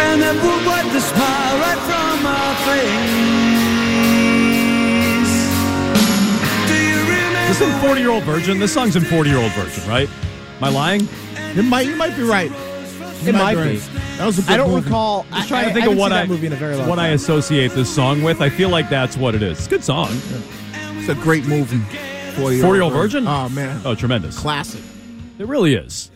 And then we'll wipe the smile right from our face. Do you remember? This is in 40 year old virgin. This song's in 40 year old virgin, right? Am I lying? It might, you might be right. You It might right. be. That was a good I don't movie. recall. Just I, trying to think haven't of what I movie in a very long what I associate this song with. I feel like that's what it is. It's a good song. It's a great movie. 40 40 year old virgin. Oh, man. Oh, tremendous. Classic. It really is.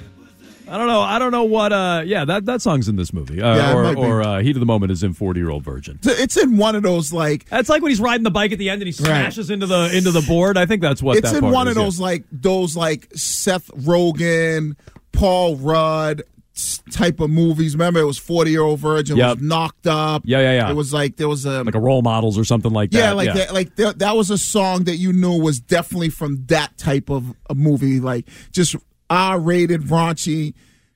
I don't know. I don't know what. Uh, yeah, that that song's in this movie. Uh, Yeah, or or uh, Heat of the Moment is in 40 year old virgin. It's- It's in one of those, like, That's like when he's riding the bike at the end and he smashes into the into the board. I think that's what it's that in one is, of yeah. those, like, those, like, Seth Rogen, Paul Rudd type of movies. Remember, it was 40 year old virgin, Yep. was knocked up. Yeah, yeah, yeah. It was like, there was a. like a role models or something like that. yeah, like that. Like that, that was a song that you knew was definitely from that type of a movie, like just R-rated, raunchy,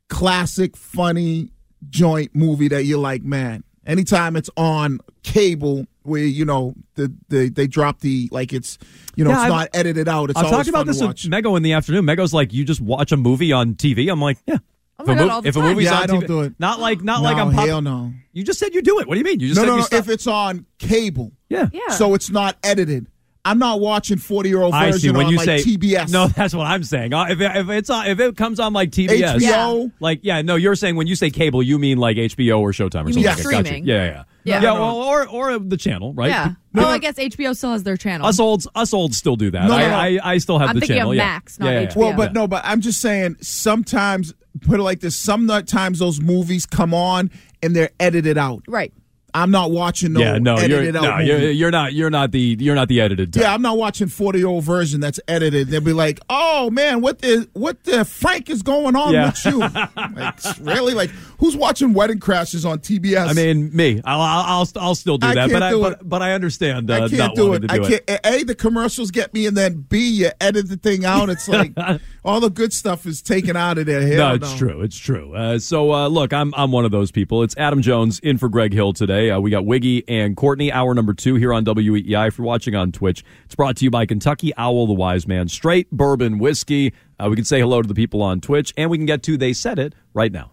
classic, funny joint movie that you're like, man. Anytime it's on cable, where you know the, the they drop the like it's you know Yeah, it's I've- not edited out. It's I've always talked about this with. Mego in the afternoon. Mego's like, you just watch a movie on TV. I'm like, yeah. Oh if my a, God, mo- if a movie's Yeah, on I don't TV, do it. not like not no, like I'm pop- hell no. You just said you do it. What do you mean? You just No, said no, you no. stop- If it's on cable, yeah. Yeah. so it's not edited. I'm not watching 40 year old I version see. When on you like say TBS. no, that's what I'm saying. Uh, If, it, if it's on, if it comes on like TBS, HBO. like yeah, no, you're saying when you say cable, you mean like HBO or Showtime or You something. mean like that. Gotcha. streaming. Yeah, yeah, Yeah. yeah. Well, or or the channel, right? Yeah. Well, I guess HBO still has their channel. Us olds, us olds still do that. No, no, I, no. I, I still have I'm the thinking channel. of yeah. Max, not yeah, yeah, HBO. Well, yeah. but no, but I'm just saying sometimes put it like this. Sometimes those movies come on and they're edited out. right. I'm not watching no, yeah, no, you're no, you're, you're not, you're not the, you're not the edited. Type. yeah, I'm not watching 40 year old version that's edited. They'll be like, "Oh man, what the what the Frank is going on Yeah. with you?" like, really? Like, who's watching Wedding Crashers on TBS? I mean, me, I'll, I'll, I'll, I'll still do I that, can't but I, but, but I understand. Uh, I can't do it. To I do it. can't. A, the commercials get me, and then B, you edit the thing out. It's like all the good stuff is taken out of there. No, Hell it's true. It's true. Uh, so uh, look, I'm I'm one of those people. It's Adam Jones in for Greg Hill today. Uh, we got Wiggy and Courtney, hour number two here on WEEI. If you're watching on Twitch, it's brought to you by Kentucky Owl, the Wise Man, straight bourbon whiskey. Uh, we can say hello to the people on Twitch, and we can get to they said it right now.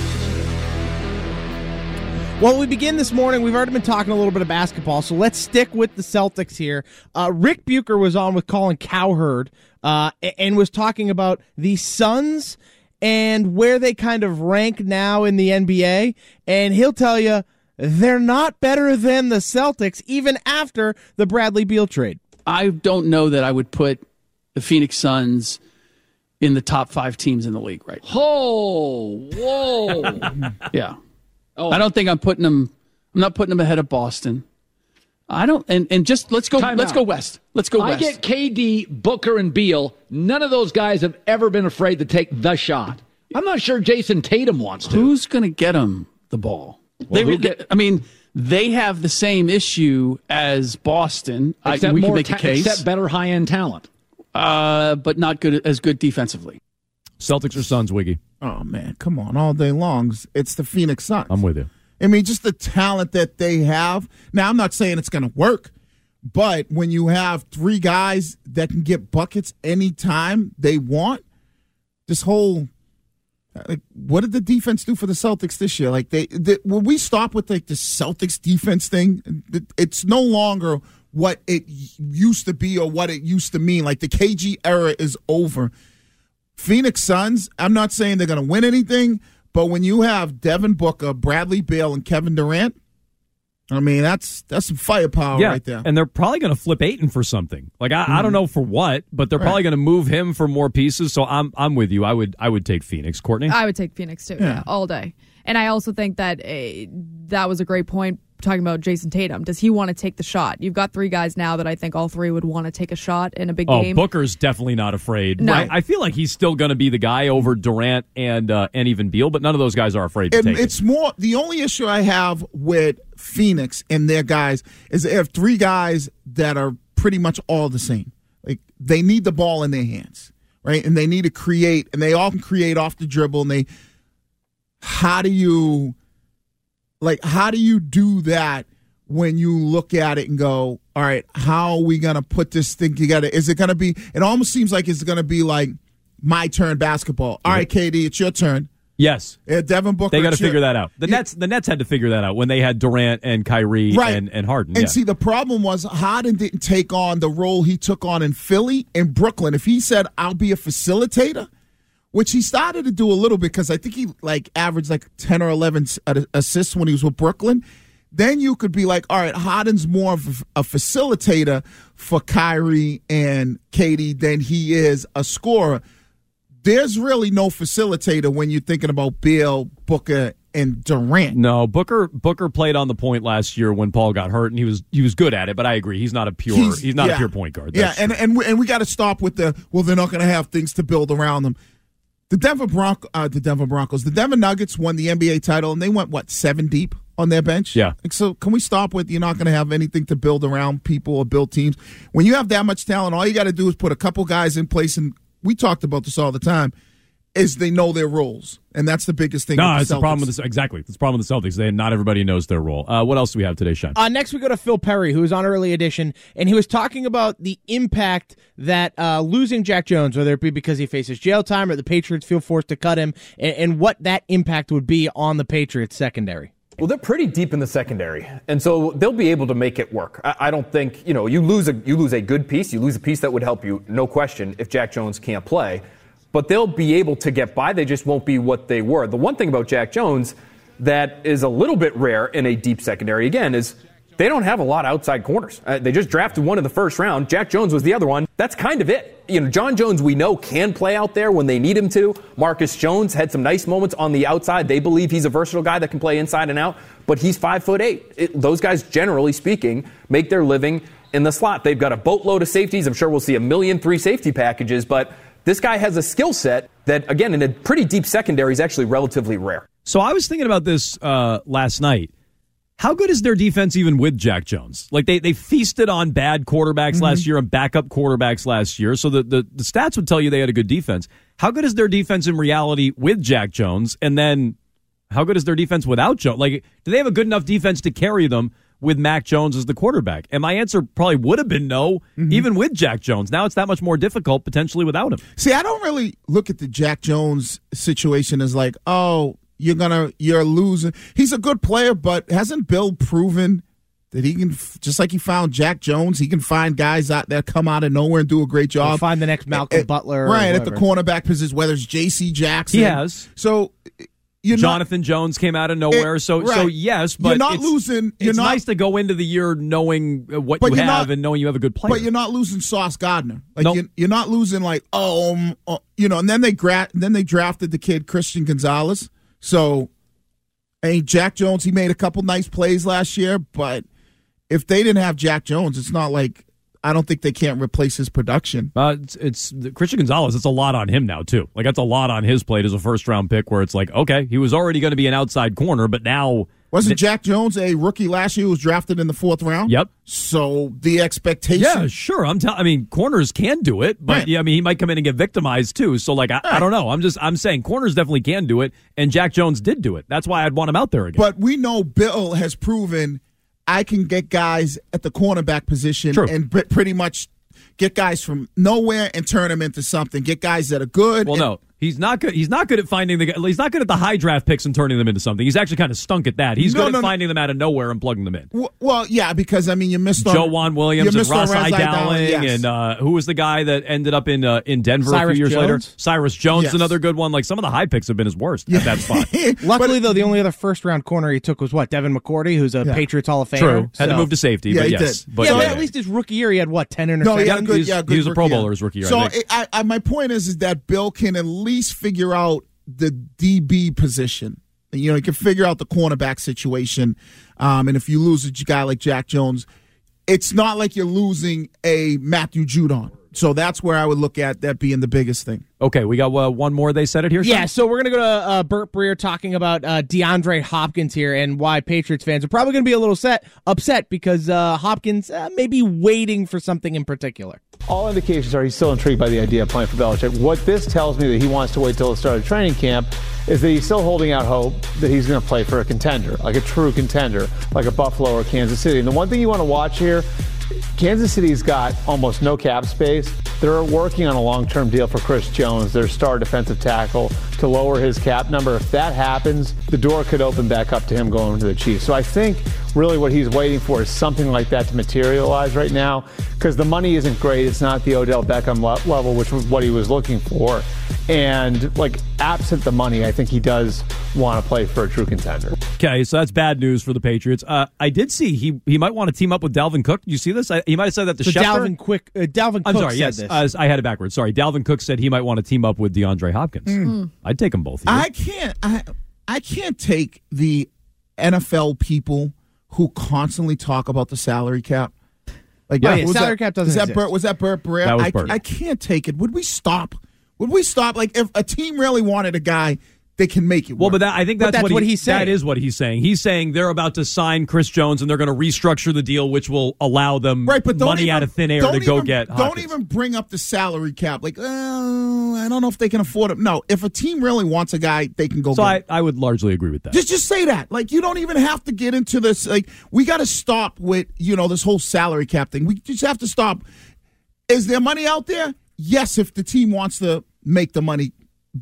Well, we begin this morning. We've already been talking a little bit of basketball, so let's stick with the Celtics here. Uh, Rick Bucher was on with Colin Cowherd uh, and was talking about the Suns and where they kind of rank now in the NBA. And he'll tell you they're not better than the Celtics, even after the Bradley Beal trade. I don't know that I would put the Phoenix Suns in the top five teams in the league right now. Oh, whoa. Yeah. I don't think I'm putting them I'm not putting them ahead of Boston. I don't and, and just let's go Time let's out. go west. Let's go West. I get KD, Booker, and Beal. None of those guys have ever been afraid to take the shot. I'm not sure Jayson Tatum wants to. Who's going to get him the ball? they, get- I mean, they have the same issue as Boston. I, Except we can more make ta- a case, except better high end talent. uh, but not good as good defensively. Celtics or Suns, Wiggy? Oh man, come on, all day long. It's the Phoenix Suns. I'm with you. I mean, just the talent that they have. Now, I'm not saying it's going to work, But when you have three guys that can get buckets anytime they want, this whole like what did the defense do for the Celtics this year? Like they, they when we stop with like the Celtics defense thing, it's no longer what it used to be or what it used to mean. Like the KG era is over. Phoenix Suns, I'm not saying they're going to win anything, but when you have Devin Booker, Bradley Beal, and Kevin Durant, I mean, that's that's some firepower yeah, right there. And they're probably going to flip Ayton for something. Like I, mm-hmm. I don't know for what, but they're Right. probably going to move him for more pieces. So I'm I'm with you. I would I would take Phoenix. Courtney. I would take Phoenix too, yeah, all day. And I also think that uh, that was a great point talking about Jayson Tatum. Does he want to take the shot? You've got three guys now that I think all three would want to take a shot in a big Oh, game. Booker's definitely not afraid. No. I, I feel like he's still going to be the guy over Durant and uh, and even Beal, but none of those guys are afraid to And take it. it's more the only issue I have with Phoenix and their guys is they have three guys that are pretty much all the same. Like they need the ball in their hands, right? And they need to create, and they all can create off the dribble. And they, how do you, like, how do you do that when you look at it and go, all right, how are we gonna put this thing together? Is it gonna be? It almost seems like it's gonna be like my turn basketball. All right, KD, it's your turn. Yes. Yeah, Devin Booker. They got to your- figure that out. The Nets, the Nets had to figure that out when they had Durant and Kyrie Right. and, and Harden. And yeah. see, the problem was Harden didn't take on the role he took on in Philly and Brooklyn. If he said, "I'll be a facilitator," which he started to do a little bit because I think he like averaged like ten or eleven uh, assists when he was with Brooklyn. Then you could be like, all right, Harden's more of a facilitator for Kyrie and KD than he is a scorer. There's really no facilitator when you're thinking about Beal, Booker, and Durant. No, Booker Booker played on the point last year when Paul got hurt, and he was he was good at it. But I agree, he's not a pure he's, not yeah. a pure point guard. Yeah, and true. and we, and we got to stop with the well, they're not going to have things to build around them. The Denver Bronco, uh, the Denver Broncos, the Denver Nuggets won the NBA title, and they went what seven deep on their bench. Yeah. Like, so can we stop with you're not going to have anything to build around people or build teams when you have that much talent? All you got to do is put a couple guys in place, and we talked about this all the time. Is they know their roles, and that's the biggest thing. no, with it's the Celtics. problem with this. Exactly, it's the problem with the Celtics. They not everybody knows their role. Uh, what else do we have today, Sean? Uh, next, we go to Phil Perry, who was on early edition, and he was talking about the impact that uh, losing Jack Jones, whether it be because he faces jail time or the Patriots feel forced to cut him, and, and what that impact would be on the Patriots secondary. Well, they're pretty deep in the secondary, and so they'll be able to make it work. I, I don't think you know you lose a you lose a good piece, you lose a piece that would help you, no question, if Jack Jones can't play. But they'll be able to get by. They just won't be what they were. The one thing about Jack Jones that is a little bit rare in a deep secondary again is they don't have a lot of outside corners. Uh, they just drafted one in the first round. Jack Jones was the other one. That's kind of it. You know, John Jones we know can play out there when they need him to. Marcus Jones had some nice moments on the outside. They believe he's a versatile guy that can play inside and out, but he's five foot eight. It, those guys, generally speaking, make their living in the slot. They've got a boatload of safeties. I'm sure we'll see a million three safety packages, but this guy has a skill set that, again, in a pretty deep secondary, is actually relatively rare. So I was thinking about this uh, last night. How good is their defense even with Jack Jones? Like they they feasted on bad quarterbacks Mm-hmm. last year and backup quarterbacks last year. So the, the the stats would tell you they had a good defense. How good is their defense in reality with Jack Jones? And then how good is their defense without Jones? Like do they have a good enough defense to carry them with Mac Jones as the quarterback? And my answer probably would have been no, Mm-hmm. even with Jack Jones. Now it's that much more difficult potentially without him. See, I don't really look at the Jack Jones situation as like, oh, you're gonna, you're losing. He's a good player, but hasn't Bill proven that he can, just like he found Jack Jones, he can find guys out that come out of nowhere and do a great job. Or find the next Malcolm Eh, eh, Butler right at the whoever. cornerback position, whether it's J.C. Jackson. He has. So you're not Jonathan Jones came out of nowhere, so so right. yes, You're not it's- losing- you're it's not- nice to go into the year knowing uh, what you have not- and knowing you have a good player. But you're not losing Sauce Gardner. Like Nope. you're, you're not losing like oh, um, uh, you know. And then they gra- then they drafted the kid Christian Gonzalez. So, hey, Jack Jones, he made a couple nice plays last year. But if they didn't have Jack Jones, it's not like I don't think they can't replace his production. Uh, it's, it's Christian Gonzalez. It's a lot on him now too. Like that's a lot on his plate as a first round pick. Where it's like, okay, he was already going to be an outside corner, but now Wasn't Jack Jones a rookie last year who was drafted in the fourth round? Yep. So the expectation. Yeah, sure. I'm telling. I mean, corners can do it, but Right. yeah, I mean, he might come in and get victimized too. So, like, I, I don't know. I'm just, I'm saying, corners definitely can do it, and Jack Jones did do it. That's why I'd want him out there again. But we know Bill has proven I can get guys at the cornerback position True. and pr- pretty much get guys from nowhere and turn them into something. Get guys that are good. Well, and- no, he's not good. He's not good at finding the. He's not good at the high draft picks and turning them into something. He's actually kind of stunk at that. He's No, good no, at no. finding them out of nowhere and plugging them in. W- Well, yeah, because I mean, you missed on Joejuan Williams and Ross Raz Dowling, yes. and uh, who was the guy that ended up in uh, in Denver a few years later? Cyrus Jones, Yes. another good one. Like some of the high picks have been his worst at that spot. Luckily, though, the only other first round corner he took was what Devin McCourty, who's a Yeah. Patriots Hall of Famer. True, had to move to safety, Yeah, but he yes, did. but yeah, So- but at least his rookie year, he had what ten interceptions. No, he had good. Yeah, good he was a Pro Bowler year. his rookie year, So think. I, I, my point is, is that Bill can at least figure out the DB position. You know, you can figure out the cornerback situation. Um, and if you lose a guy like Jack Jones, it's not like you're losing a Matthew Judon. So that's where I would look at that being the biggest thing. Okay, we got uh, one more. They said it here. Sean? Yeah, so we're gonna go to uh, Burt Breer talking about uh, DeAndre Hopkins here and why Patriots fans are probably gonna be a little set upset because uh, Hopkins uh, may be waiting for something in particular. All indications are he's still intrigued by the idea of playing for Belichick. What this tells me that he wants to wait till the start of training camp is that he's still holding out hope that he's going to play for a contender, like a true contender, like a Buffalo or Kansas City. And the one thing you want to watch here, Kansas City's got almost no cap space. They're working on a long-term deal for Chris Jones, their star defensive tackle, to lower his cap number. If that happens, the door could open back up to him going to the Chiefs. So I think really what he's waiting for is something like that to materialize right now because the money isn't great. It's not the Odell Beckham le- level, which was what he was looking for. And like absent the money, I think he does want to play for a true contender. Okay, so that's bad news for the Patriots. Uh, I did see he he might want to team up with Dalvin Cook. Did you see this? I, he might have said that to So Schefter. Dalvin Quick, uh, Dalvin Cook. I'm Cook sorry. said Yes, this. uh, I had it backwards. Sorry. Dalvin Cook said he might want to team up with DeAndre Hopkins. Mm. I'd take them both. here. I can't. I I can't take the NFL people who constantly talk about the salary cap. Like, yeah, was salary that, cap doesn't is that exist. Burt, was that Burt Breer? That was I, I can't take it. Would we stop? Would we stop? Like, if a team really wanted a guy, they can make it. Work. Well, but that, I think that's, that's what, what he, he's saying. That is what he's saying. He's saying they're about to sign Chris Jones and they're going to restructure the deal, which will allow them right, but money even- out of thin air to go even- get. Don't even bring up the salary cap. Like, oh, I don't know if they can afford it. No, if a team really wants a guy, they can go. So I, I would largely agree with that. Just just say that. Like you don't even have to get into this. Like we got to stop with you know this whole salary cap thing. We just have to stop. Is there money out there? Yes, if the team wants to make the money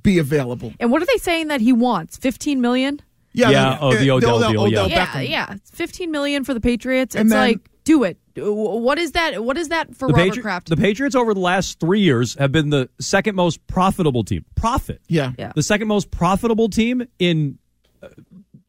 be available. And what are they saying that he wants? Fifteen million? Yeah. Yeah, like, oh, the uh, Odell deal, yeah. Yeah, Beckham. yeah. It's Fifteen million for the Patriots. It's then- like do it. What is that? What is that for the, Robert Patri- Kraft? the Patriots over the last three years have been the second most profitable team. Profit. Yeah. Yeah. The second most profitable team in uh,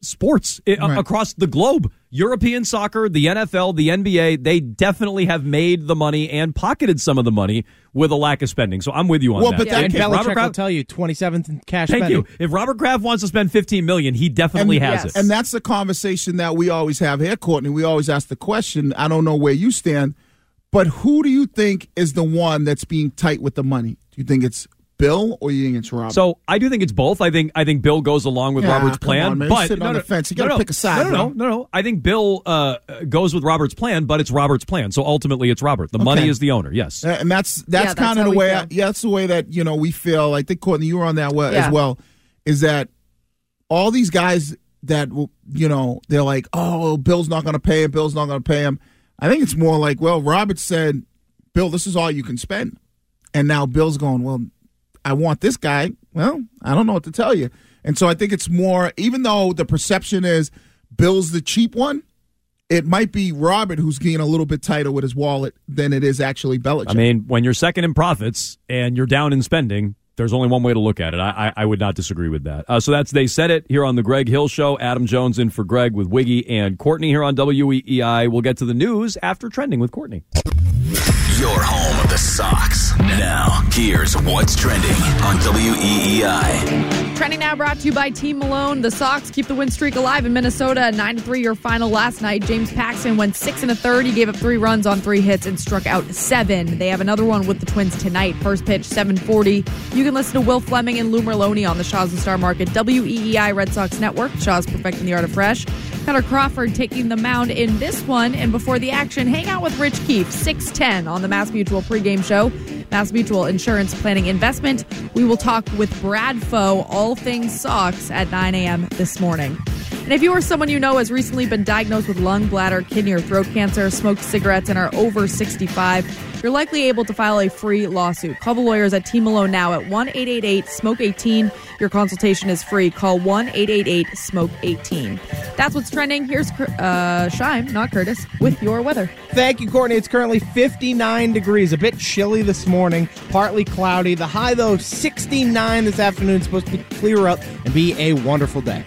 sports i- Right. across the globe. European soccer, the NFL, the NBA, they definitely have made the money and pocketed some of the money with a lack of spending. So I'm with you on Well, that. but that and If Belichick Robert will tell you 27th in cash Thank spending. you. If Robert Kraft wants to spend 15 million, he definitely has yes. it. And that's the conversation that we always have here, Courtney. We always ask the question. I don't know where you stand, but who do you think is the one that's being tight with the money? Do you think it's Bill or you think it's Robert? So I do think it's both. I think I think Bill goes along with Yeah, Robert's plan, on, man. But no, on no, the fence. You no, gotta no. pick a side, No, no, no, no, no. I think Bill uh, goes with Robert's plan, but it's Robert's plan. So ultimately, it's Robert. The money is the owner. Yes. Uh, and that's that's that's kind of the way. I, yeah, that's the way that you know we feel. I think Courtney, you were on that way Yeah. as well. Is that all these guys that you know they're like, oh, Bill's not going to pay him. Bill's not going to pay him. I think it's more like, well, Robert said, Bill, this is all you can spend, and now Bill's going, well, I want this guy. Well, I don't know what to tell you. And so I think it's more, even though the perception is Bill's the cheap one. It might be Robert who's getting a little bit tighter with his wallet than it is actually Belichick. I mean, when you're second in profits and you're down in spending, there's only one way to look at it. I, I, I would not disagree with that. Uh, so that's they said it here on the Greg Hill Show. Adam Jones in for Greg with Wiggy and Courtney here on WEEI. We'll get to the news after trending with Courtney. Your home of the Sox. Now, here's what's trending on WEEI. Trending now brought to you by Team Malone. The Sox keep the win streak alive in Minnesota. A 9 3 your final last night. James Paxton went six and a third. He gave up three runs on three hits and struck out seven. They have another one with the Twins tonight. First pitch, 740. You can listen to Will Fleming and Lou Merloni on the Shaw's and Star Market WEEI Red Sox Network. Shaw's perfecting the art of fresh. Kutter Crawford taking the mound in this one. And before the action, hang out with Rich Keefe, 610 on the Mass Mutual pregame show. Mass Mutual Insurance Planning Investment. We will talk with Brad Foe, all things Sox, at 9 a.m. this morning. And if you or someone you know has recently been diagnosed with lung, bladder, kidney, or throat cancer, smoked cigarettes, and are over 65, you're likely able to file a free lawsuit. Call the lawyers at Team Malone now at 1 888 Smoke 18. Your consultation is free. Call 1 888 Smoke 18. That's what's trending. Here's uh, Shime, not Curtis, with your weather. Thank you, Courtney. It's currently 59 degrees, a bit chilly this morning, partly cloudy. The high, though, 69 this afternoon. Supposed to clear up and be a wonderful day.